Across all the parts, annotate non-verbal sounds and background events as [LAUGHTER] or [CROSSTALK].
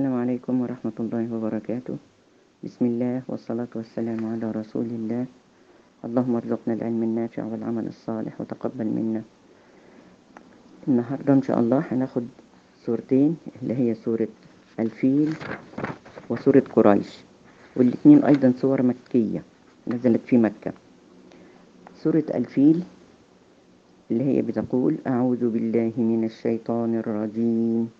السلام عليكم ورحمة الله وبركاته. بسم الله والصلاة والسلام على رسول الله. اللهم ارزقنا العلم النافع والعمل الصالح وتقبل منا. النهاردة إن شاء الله هناخد سورتين اللي هي سورة الفيل وسورة قريش والاتنين أيضا سور مكية نزلت في مكة. سورة الفيل اللي هي بتقول أعوذ بالله من الشيطان الرجيم.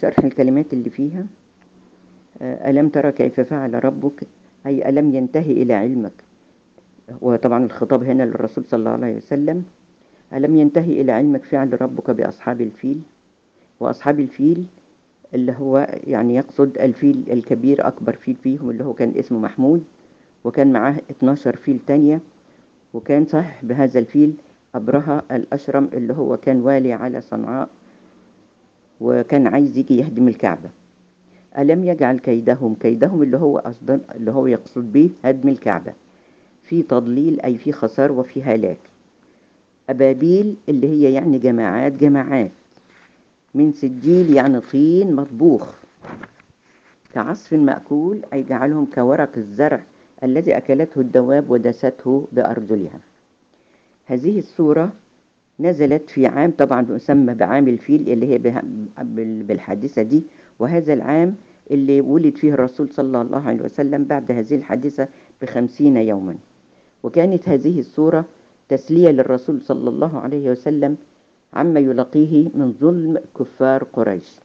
شرح الكلمات اللي فيها. آه، ألم ترى كيف فعل ربك؟ أي ألم ينتهي إلى علمك؟ وطبعا الخطاب هنا للرسول صلى الله عليه وسلم. ألم ينتهي إلى علمك فعل ربك بأصحاب الفيل؟ وأصحاب الفيل اللي هو يعني يقصد الفيل الكبير أكبر فيل فيهم اللي هو كان اسمه محمود وكان معاه 12 فيل تانية. وكان صاحب هذا الفيل أبرهة الأشرم اللي هو كان والي على صنعاء. وكان عايز يجي يهدم الكعبة. ألم يجعل كيدهم؟ كيدهم اللي هو أصلا اللي هو يقصد به هدم الكعبة. في تضليل أي في خسار وفي هلاك. أبابيل اللي هي يعني جماعات جماعات. من سجيل يعني طين مطبوخ. كعصف مأكول أي جعلهم كورق الزرع الذي أكلته الدواب ودسته بأرجلها. هذه السورة نزلت في عام طبعا يسمى بعام الفيل اللي هي بالحادثة دي. وهذا العام اللي ولد فيه الرسول صلى الله عليه وسلم بعد هذه الحادثة بخمسين يوما. وكانت هذه السورة تسلية للرسول صلى الله عليه وسلم عما يلاقيه من ظلم كفار قريش.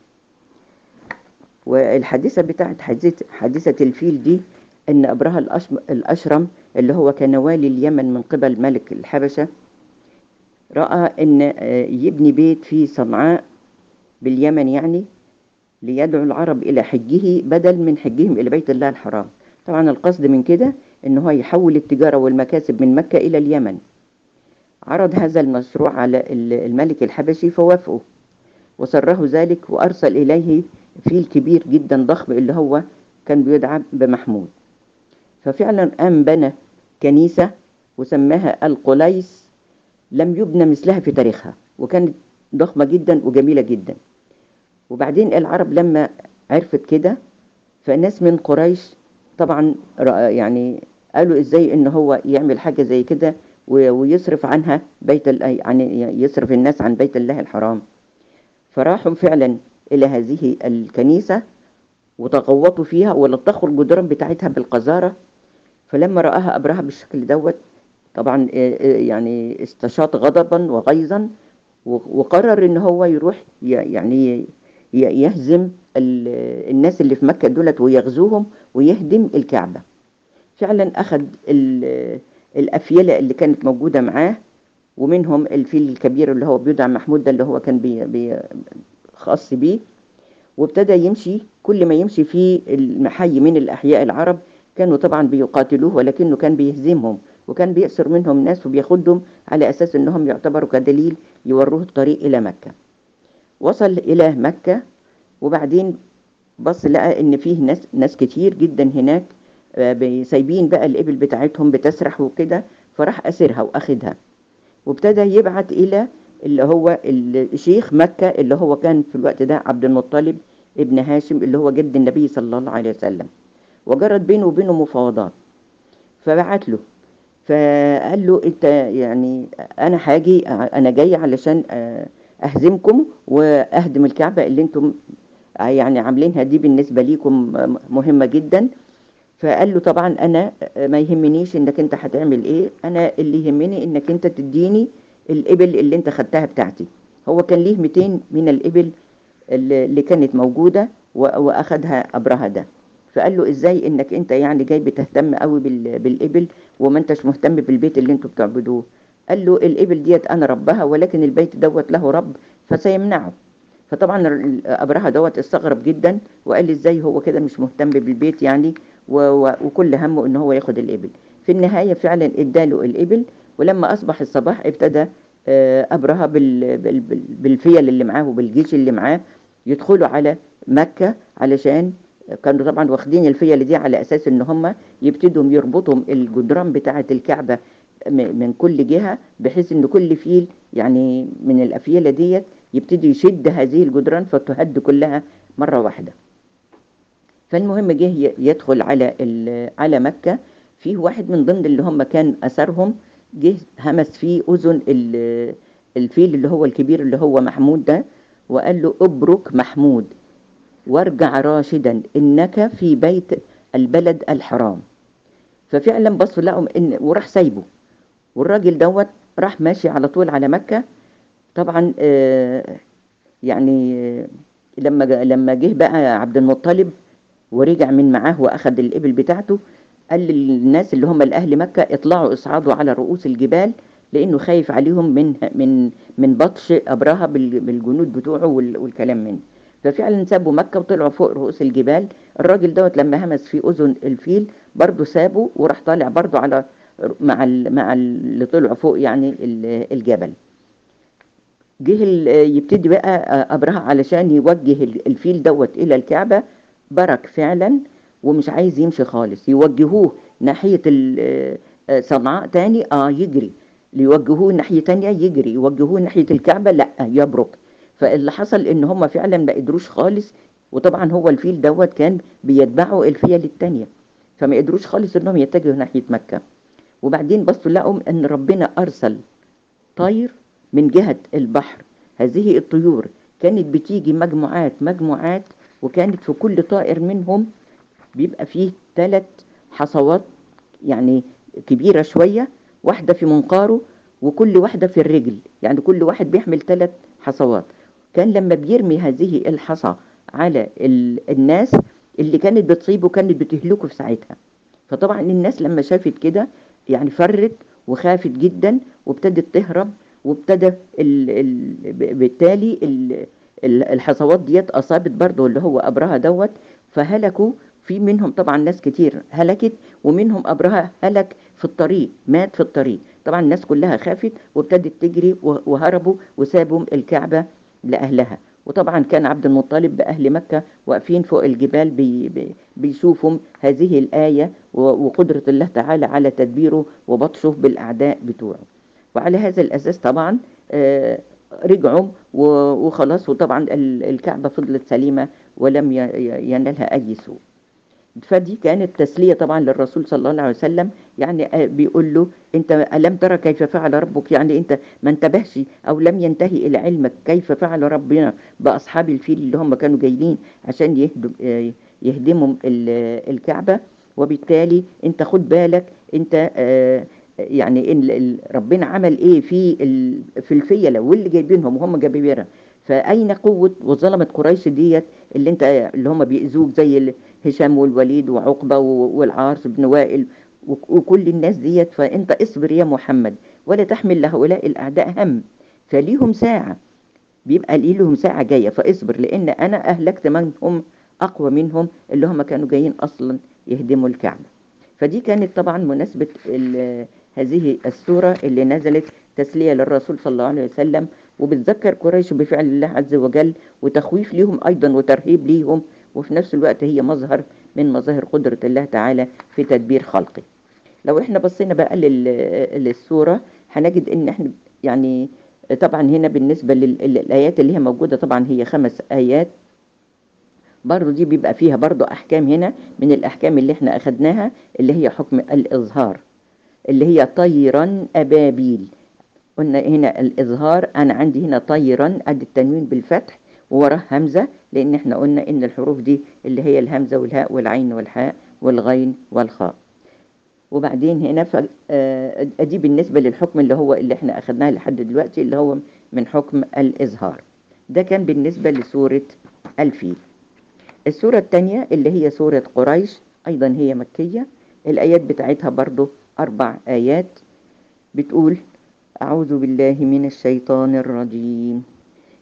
والحادثة بتاعت حادثة, حادثة الفيل دي أن ابرهة الأشم- الأشرم اللي هو كان والي اليمن من قبل ملك الحبشة رأى إن آه، يبني بيت في صنعاء باليمن يعني ليدعو العرب إلى حجه بدل من حجهم إلى بيت الله الحرام. طبعا القصد من كده إن هو يحول التجارة والمكاسب من مكة إلى اليمن. عرض هذا المشروع على ال- الملك الحبشي فوافقه وسره ذلك وأرسل إليه فيل كبير جدا ضخم اللي هو كان بيدعى بمحمود. ففعلا قام بنى كنيسة وسماها القليس لم يبنى مثلها في تاريخها وكانت ضخمة جدا وجميلة جدا. وبعدين العرب لما عرفت كده فناس من قريش طبعا يعني قالوا إزاي إن هو يعمل حاجة زي كده ويصرف عنها بيت يعني يصرف الناس عن بيت الله الحرام. فراحوا فعلا إلى هذه الكنيسة وتغوطوا فيها ولطخوا الجدران بتاعتها بالقذارة. فلما رآها أبرهة بالشكل دوت طبعا آه، آه، يعني استشاط غضبا وغيظا وقرر إن هو يروح يعني يهزم ال- الناس اللي في مكة دولت ويغزوهم ويهدم الكعبة. فعلا أخذ ال- الأفيلة اللي كانت موجودة معاه ومنهم الفيل الكبير اللي هو بيدعى محمود ده اللي هو كان بي بي خاص بيه. وابتدى يمشي كل ما يمشي في المحي من الأحياء العرب كانوا طبعا بيقاتلوه ولكنه كان بيهزمهم. وكان بيأسر منهم ناس وبياخدهم على أساس أنهم يعتبروا كدليل يوروه الطريق إلى مكة. وصل إلى مكة وبعدين بص لقى إن فيه ناس ناس كتير جدا هناك آه، بي- سايبين بقى الإبل بتاعتهم بتسرح وكده فراح أسرها وأخدها. وابتدى يبعت إلى اللي هو الشيخ مكة اللي هو كان في الوقت ده عبد المطلب ابن هاشم اللي هو جد النبي صلى الله عليه وسلم. وجرت بينه وبينه مفاوضات. فبعت له. فقال له انت يعني أنا هاجي أنا جاي علشان آه، اهزمكم واهدم الكعبة اللي أنتم يعني عاملينها دي بالنسبة ليكم مهمة جدا. فقال له طبعا أنا ما يهمنيش إنك أنت هتعمل إيه. أنا اللي يهمني إنك أنت تديني الإبل اللي أنت خدتها بتاعتي. هو كان ليه 200 من الإبل اللي كانت موجودة و- وأخدها أبرهة ده. فقال له إزاي إنك أنت يعني جاي بتهتم قوي بال- بالإبل وما أنتش مهتم بالبيت اللي أنتوا بتعبدوه؟ قال له الإبل ديت أنا ربها ولكن البيت دوت له رب فسيمنعه. فطبعا أبرهة دوت استغرب جدا وقال لي إزاي هو كده مش مهتم بالبيت يعني وكل همه إن هو ياخد الإبل. في النهاية فعلا اداله الإبل ولما أصبح الصباح ابتدى آه، بال- بالفيل اللي معاه وبالجيش اللي معاه يدخلوا على مكة علشان كانوا طبعا واخدين الفيل دي على أساس إن هم يبتدوا يربطوا الجدران بتاعة الكعبة م- من كل جهة بحيث إن كل فيل يعني من الأفيلة ديت يبتدي يشد هذه الجدران فتهد كلها مرة واحدة. فالمهم جه يدخل على على مكة. فيه واحد من ضمن اللي هم كان أثرهم جه همس فيه أذن ال- الفيل اللي هو الكبير اللي هو محمود ده وقال له ابرك محمود. وارجع راشدا إنك في بيت البلد الحرام. ففعلا بصوا لقوا إن وراح سايبه. والراجل دوت راح ماشي على طول على مكة. طبعا آه، يعني آه، لما لما جه بقى عبد المطلب ورجع من معاه واخد الإبل بتاعته قال للناس اللي هم الأهل مكة اطلعوا اصعدوا على رؤوس الجبال لأنه خايف عليهم من من من بطش أبرهة بال- بالجنود بتوعه وال- والكلام منه ففعلا سابوا مكة وطلعوا فوق رؤوس الجبال. الراجل دوت لما همس في أذن الفيل برضه سابه وراح طالع برضه على مع مع ال- اللي طلعوا فوق يعني ال- الجبل. جه يبتدي بقى أبرهة علشان يوجه ال- الفيل دوت إلى الكعبة. برك فعلا ومش عايز يمشي خالص. يوجهوه ناحية ال- آه، صنعاء تاني. آه يجري. يوجهوه ناحية تانية يجري. يوجهوه ناحية الكعبة. لأ يبرك. فاللي حصل إن هم فعلا ما قدروش خالص وطبعا هو الفيل دوت كان بيتبعوا الفيل التانية فما قدروش خالص إنهم يتجهوا ناحية مكة. وبعدين بصوا لقوا إن ربنا أرسل طير من جهة البحر. هذه الطيور كانت بتيجي مجموعات مجموعات وكانت في كل طائر منهم بيبقى فيه ثلاث حصوات يعني كبيرة شوية واحدة في منقاره وكل واحدة في الرجل. يعني كل واحد بيحمل ثلاث حصوات. كان لما بيرمي هذه الحصى على ال- الناس اللي كانت بتصيبه كانت بتهلكه في ساعتها. فطبعا الناس لما شافت كده يعني فرت وخافت جدا وابتدت تهرب وابتدى ال ال بالتالي ال ال- الحصوات ديت أصابت برضه اللي هو أبرهة دوت فهلكوا في منهم طبعا ناس كتير هلكت ومنهم أبرهة هلك في الطريق مات في الطريق. طبعا الناس كلها خافت وابتدت تجري وهربوا وسابوا الكعبة لأهلها. وطبعا كان عبد المطلب بأهل مكة واقفين فوق الجبال بي بي بيشوفوا هذه الآية و- وقدرة الله تعالى على تدبيره وبطشه بالأعداء بتوعه. وعلى هذا الأساس طبعا آه، رجعوا وخلاص. وطبعا ال- الكعبة فضلت سليمة ولم ينالها أي سوء. فدي كانت تسلية طبعا للرسول صلى الله عليه وسلم. يعني آه، بيقول له أنت ألم ترى كيف فعل ربك؟ يعني أنت ما انتبهش أو لم ينتهي إلى علمك كيف فعل ربنا بأصحاب الفيل اللي هم كانوا جايين عشان يهدم آه، يهدموا ال- الكعبة. وبالتالي أنت خد بالك أنت آه، يعني إن ربنا عمل إيه في في الفيلة واللي جايبينهم وهم جايبينها فأين قوة وظلمة قريش ديت اللي أنت اللي هم بيأذوك زي هشام والوليد وعقبة و- والعاص بن وائل وك- وكل الناس ديت فأنت اصبر يا محمد ولا تحمل لهؤلاء الأعداء هم. فليهم ساعة. بيبقى ليه لهم ساعة جاية فاصبر لأن أنا أهلكت من هم أقوى منهم اللي هم كانوا جايين أصلا يهدموا الكعبة. فدي كانت طبعا مناسبة ال- هذه السورة اللي نزلت تسلية للرسول صلى الله عليه وسلم وبتذكر قريش بفعل الله عز وجل وتخويف ليهم أيضا وترهيب ليهم. وفي نفس الوقت هي مظهر من مظاهر قدرة الله تعالى في تدبير خلقه. لو إحنا بصينا بقى لل- للسورة هنجد ان إحنا يعني طبعا هنا بالنسبة لل- للآيات اللي هي موجودة طبعا هي خمس آيات. برضو دي بيبقى فيها برضو أحكام هنا من الأحكام اللي إحنا أخدناها اللي هي حكم الإظهار اللي هي طيرا أبابيل. قلنا هنا الإظهار أنا عندي هنا طيرا أدي التنوين بالفتح. ووراه همزة لأن إحنا قلنا إن الحروف دي اللي هي الهمزة والهاء والعين والحاء والغين والخاء. وبعدين هنا ف... آه، دي بالنسبة للحكم اللي هو اللي إحنا أخدناه لحد دلوقتي اللي هو من حكم الإظهار. ده كان بالنسبة لسورة الفيل. السورة الثانية اللي هي سورة قريش أيضا هي مكية. الآيات بتاعتها برضو أربع آيات. بتقول أعوذ بالله من الشيطان الرجيم.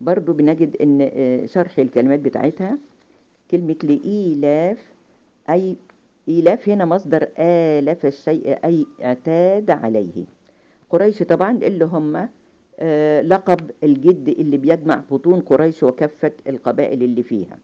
برضو بنجد إن شرح الكلمات بتاعتها كلمة لإيلاف أي إيلاف هنا مصدر آلف الشيء أي اعتاد عليه. قريش طبعا اللي هم آه لقب الجد اللي بيجمع بطون قريش وكافة القبائل اللي فيها.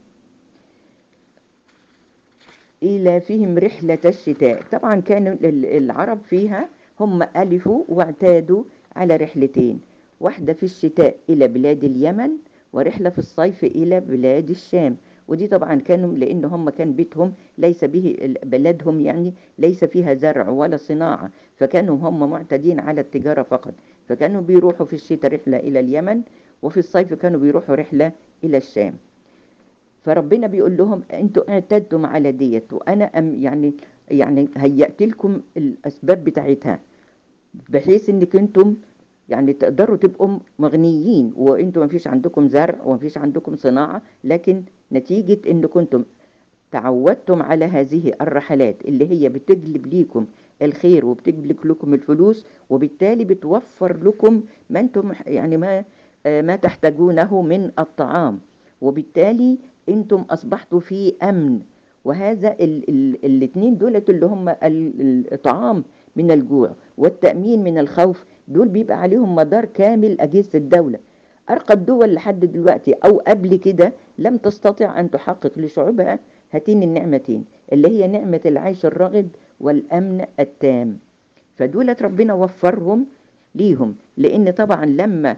إيلافهم رحلة الشتاء. طبعا كانوا العرب فيها هم ألفوا واعتادوا على رحلتين. واحدة في الشتاء إلى بلاد اليمن ورحلة في الصيف إلى بلاد الشام. ودي طبعا كانوا لأن هم كان بيتهم ليس به بلدهم يعني ليس فيها زرع ولا صناعة. فكانوا هم معتدين على التجارة فقط. فكانوا بيروحوا في الشتاء رحلة إلى اليمن وفي الصيف كانوا بيروحوا رحلة إلى الشام. فربنا بيقول لهم أنتوا اعتدتم على ديت وأنا أم يعني يعني هيأت لكم الأسباب بتاعتها بحيث إنك أنتم يعني تقدروا تبقوا مغنيين وأنتم ما فيش عندكم زرع وما فيش عندكم صناعة لكن نتيجة إن كنتم تعودتم على هذه الرحلات اللي هي بتجلب ليكم الخير وبتجلب لكم الفلوس وبالتالي بتوفر لكم ما أنتم يعني ما ما تحتاجونه من الطعام. وبالتالي أنتم أصبحتوا في أمن. وهذا الاثنين دولت اللي هم الطعام من الجوع والتأمين من الخوف دول بيبقى عليهم مدار كامل أجهزة الدولة. أرقى الدول لحد دلوقتي أو قبل كده لم تستطع أن تحقق لشعوبها هاتين النعمتين اللي هي نعمة العيش الرغد والأمن التام. فدولت ربنا وفرهم ليهم لأن طبعا لما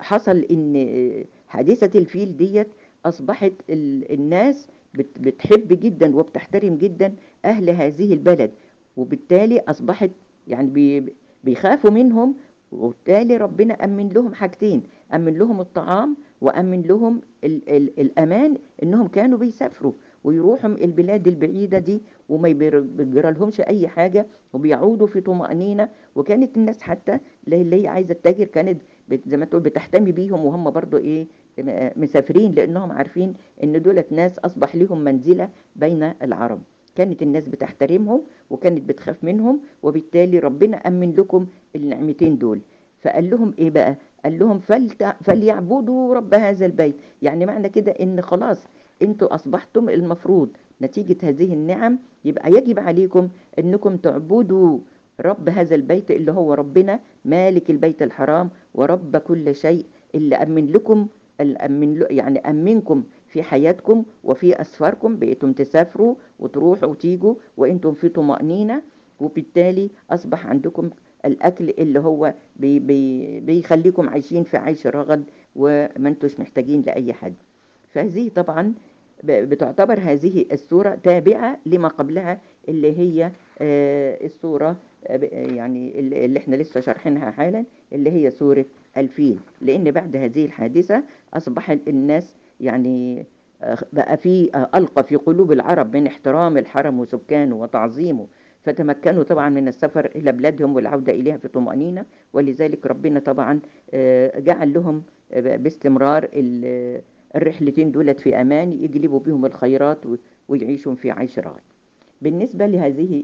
حصل إن حادثة الفيل ديت أصبحت الناس بتحب جدا وبتحترم جدا أهل هذه البلد وبالتالي أصبحت يعني بيخافوا منهم وبالتالي ربنا أمن لهم حاجتين أمن لهم الطعام وأمن لهم ال ال الأمان إنهم كانوا بيسافروا ويروحوا البلاد البعيدة دي وما بيجرى لهمش أي حاجة وبيعودوا في طمأنينة. وكانت الناس حتى اللي هي عايزة تتاجر كانت زي ما تقول بتحتمي بيهم وهم برضو إيه مسافرين لأنهم عارفين إن دولت ناس أصبح لهم منزلة بين العرب. كانت الناس بتحترمهم وكانت بتخاف منهم وبالتالي ربنا أمن لكم النعمتين دول. فقال لهم إيه بقى؟ قال لهم فلت... فليعبدوا رب هذا البيت. يعني معنى كده إن خلاص أنتوا أصبحتم المفروض نتيجة هذه النعم يبقى يجب عليكم أنكم تعبدوا رب هذا البيت اللي هو ربنا مالك البيت الحرام ورب كل شيء اللي أمن لكم الأمن يعني أمنكم في حياتكم وفي أسفاركم بقيتم تسافروا وتروحوا وتيجوا وإنتم في طمأنينة وبالتالي أصبح عندكم الأكل اللي هو بي بي بيخليكم عايشين في عيش رغد وما أنتوش محتاجين لأي حد فهذه طبعا بتعتبر هذه السورة تابعة لما قبلها اللي هي السورة يعني اللي إحنا لسه شارحينها حالا اللي هي سورة الفيل. لأن بعد هذه الحادثة أصبح الناس يعني بقى في ألقى في قلوب العرب من احترام الحرم وسكانه وتعظيمه فتمكنوا طبعا من السفر إلى بلادهم والعودة إليها في طمأنينة ولذلك ربنا طبعا جعل لهم باستمرار الرحلتين دولت في أمان يجلبوا بهم الخيرات ويعيشوا في عيش رغد بالنسبة لهذه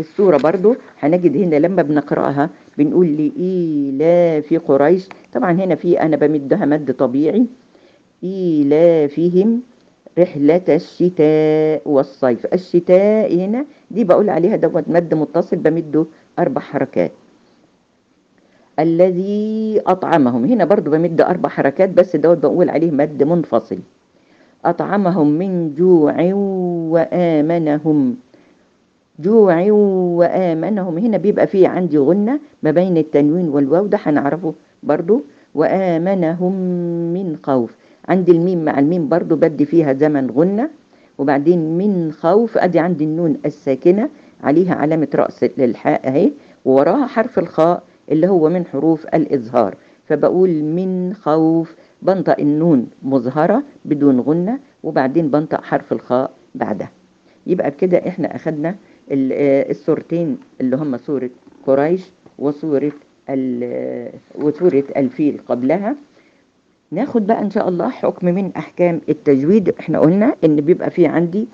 السورة برضو هنجد هنا لما بنقرأها بنقول لإيلاف قريش. طبعا هنا في أنا بمدها مد طبيعي. إيلافهم رحلة الشتاء والصيف. الشتاء هنا دي بقول عليها دوت مد متصل بمده أربع حركات. الذي أطعمهم هنا برضو بمد أربع حركات بس دوت بقول عليه مد منفصل. أطعمهم من جوع وآمنهم. جوع وآمنهم هنا بيبقى فيه عندي غنة ما بين التنوين والواو ده هنعرفه برضو. وآمنهم من خوف. عندي الميم مع الميم برضو بدي فيها زمن غنة وبعدين من خوف أدي عندي النون الساكنة عليها علامة رأس للحاء أهي ووراها حرف الخاء اللي هو من حروف الإظهار فبقول من خوف بنطق النون مظهرة بدون غنة وبعدين بنطق حرف الخاء بعدها. يبقى بكده إحنا أخدنا آه، السورتين اللي هم سورة قريش وسورة ال- وسورة الفيل قبلها. ناخد بقى إن شاء الله حكم من أحكام التجويد. إحنا قلنا إن بيبقى في عندي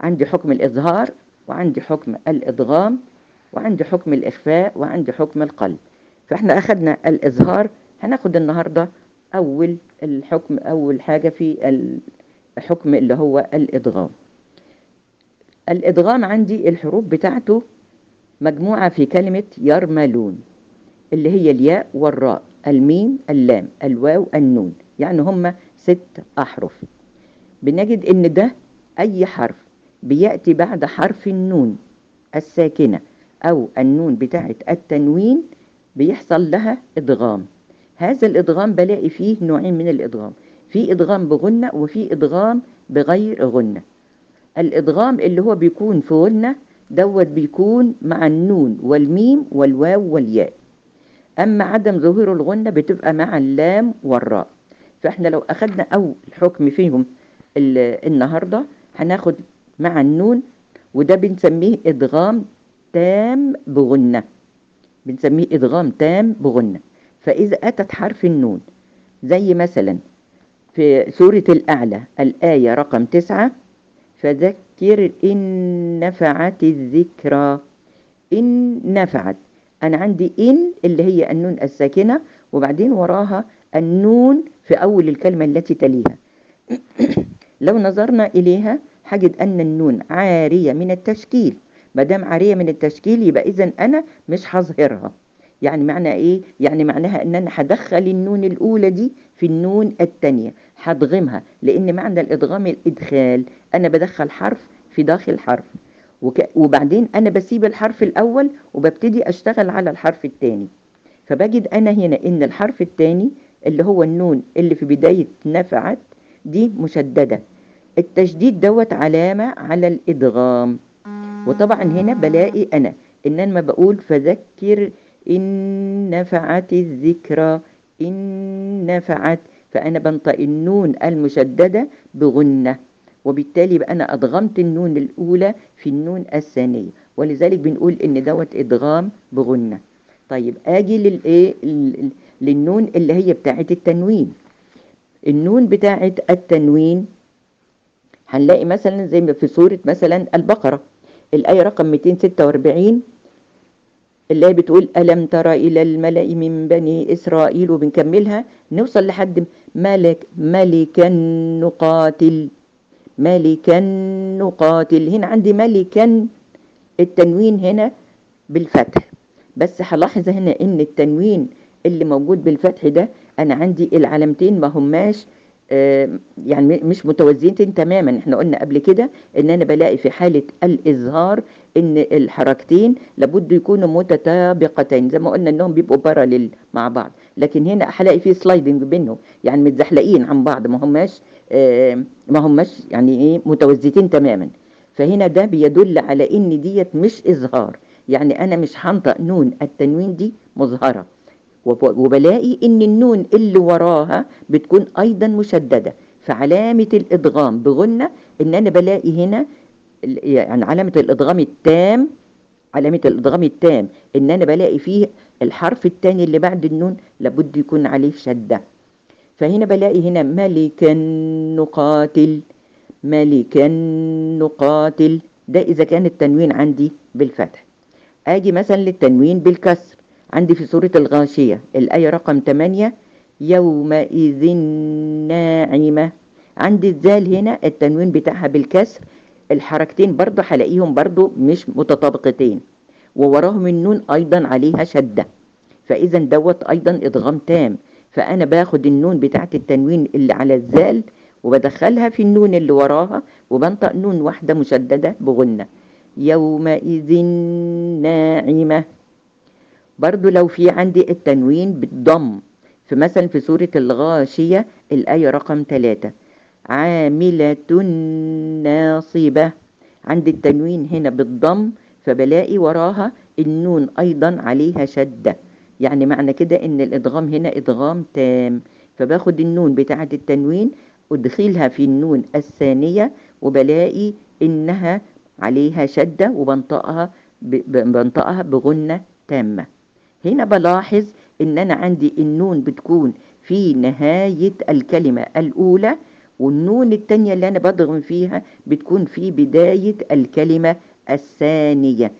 عندي حكم الإظهار وعندي حكم الادغام وعندي حكم الإخفاء وعندي حكم القلب. فإحنا أخدنا الإظهار هناخد النهارده أول الحكم أول حاجة في الحكم اللي هو الادغام الادغام عندي الحروف بتاعته مجموعة في كلمة يرملون اللي هي الياء والراء. الميم اللام الواو النون. يعني هم ست أحرف. بنجد إن ده أي حرف. بيأتي بعد حرف النون الساكنة أو النون بتاعت التنوين بيحصل لها إدغام. هذا الإدغام بلاقي فيه نوعين من الإدغام. في إدغام بغنة وفي إدغام بغير غنة. الإدغام اللي هو بيكون في غنة دوت بيكون مع النون والميم والواو والياء. أما عدم ظهور الغنة بتبقى مع اللام والراء. فإحنا لو أخدنا أول حكم فيهم ال- النهاردة هناخد مع النون وده بنسميه إدغام تام بغنة. بنسميه إدغام تام بغنة. فإذا أتت حرف النون زي مثلا في سورة الأعلى الآية رقم تسعة فذكر إن نفعت الذكرى. إن نفعت. أنا عندي إن اللي هي النون الساكنة وبعدين وراها النون في أول الكلمة التي تليها. [CLEARS THROAT] لو نظرنا إليها هجد أن النون عارية من التشكيل. ما دام عارية من التشكيل يبقى إذا أنا مش هظهرها. يعني معنى إيه؟ يعني معناها إن أنا هدخل النون الأولى دي في النون الثانية هضغمها لأن معنى الإدغام الإدخال أنا بدخل حرف في داخل حرف. وك... وبعدين أنا بسيب الحرف الأول وببتدي أشتغل على الحرف الثاني فبجد أنا هنا إن الحرف الثاني اللي هو النون اللي في بداية نفعت دي مشددة. التشديد دوت علامة على الإدغام. وطبعا هنا بلاقي أنا إن أنا ما بقول فذكر إن نفعت الذكرى إن نفعت فأنا بنطق النون المشددة بغنة. وبالتالي بقى أنا أدغمت النون الأولى في النون الثانية. ولذلك بنقول إن دوت إدغام بغنة طيب آجي للإيه للنون اللي هي بتاعة التنوين. النون بتاعة التنوين هنلاقي مثلا زي ما في سورة مثلا البقرة. الآية رقم 246 اللي هي بتقول ألم تر إلى الملأ من بني إسرائيل وبنكملها؟ نوصل لحد ملك ملكا نقاتل. ملكا نقاتل. هنا عندي ملكا التنوين هنا بالفتح. بس هلاحظ هنا إن التنوين اللي موجود بالفتح ده أنا عندي العلامتين ما هماش يعني مش متوازيين تماما. إحنا قلنا قبل كده إن أنا بلاقي في حالة الإظهار إن الحركتين لابد يكونوا متطابقتين. زي ما قلنا إنهم بيبقوا parallel مع بعض. لكن هنا هلاقي في sliding بينهم. يعني متزحلقين عن بعض ما هماش آه، ما هماش يعني إيه متوازيتين تماما. فهنا ده بيدل على إن ديت مش إظهار. يعني أنا مش هنطق نون التنوين دي مظهرة. وب- وبلاقي إن النون اللي وراها بتكون أيضا مشددة. فعلامة الإدغام بغنه إن أنا بلاقي هنا يعني علامة الإدغام التام علامه الادغام التام. إن أنا بلاقي فيه الحرف الثاني اللي بعد النون لابد يكون عليه شدة. فهنا بلاقي هنا ملكا نقاتل ملكا نقاتل. ده إذا كان التنوين عندي بالفتح. أجي مثلا للتنوين بالكسر. عندي في سورة الغاشية. الآية رقم 8 يومئذ ناعمة. عندي الزال هنا التنوين بتاعها بالكسر. الحركتين برضو هلاقيهم برضو مش متطابقتين. ووراهم النون أيضا عليها شدة. فإذا دوت أيضا إدغام تام. فأنا باخد النون بتاعت التنوين اللي على الزال وبدخلها في النون اللي وراها وبنطق نون واحدة مشددة بغنة يومئذ ناعمة. برضو لو في عندي التنوين بالضم. في مثلا في سورة الغاشية الآية رقم ثلاثة عاملة ناصبة. عندي التنوين هنا بالضم فبلاقي وراها النون أيضا عليها شدة. يعني معنى كده إن الإدغام هنا إدغام تام. فباخد النون بتاعة التنوين أدخلها في النون الثانية وبلاقي إنها عليها شدة وبنطقها بنطقها بغنة تامة. هنا بلاحظ إن أنا عندي النون بتكون في نهاية الكلمة الأولى والنون التانية اللي أنا بضغم فيها بتكون في بداية الكلمة الثانية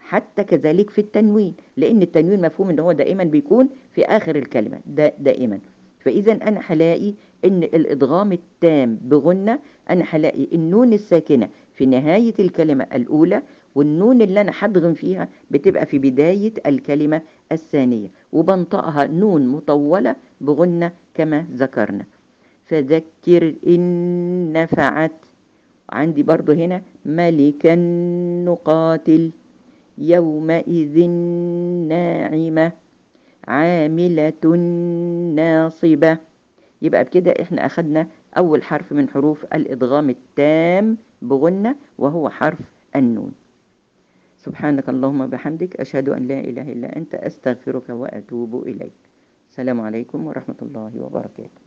حتى كذلك في التنوين لأن التنوين مفهوم إن هو دائما بيكون في آخر الكلمة دا دائما. فإذا أنا هلاقي إن الإدغام التام بغنة أنا هلاقي النون الساكنة في نهاية الكلمة الأولى والنون اللي أنا هدغم فيها بتبقى في بداية الكلمة الثانية وبنطقها نون مطولة بغنة كما ذكرنا. فذكر إن نفعت. عندي برضو هنا ملكا نقاتل يومئذ ناعمة عاملة ناصبة. يبقى بكده إحنا أخدنا أول حرف من حروف الإدغام التام بغنة وهو حرف النون. سبحانك اللهم بحمدك أشهد أن لا إله إلا أنت أستغفرك وأتوب إليك. السلام عليكم ورحمة الله وبركاته.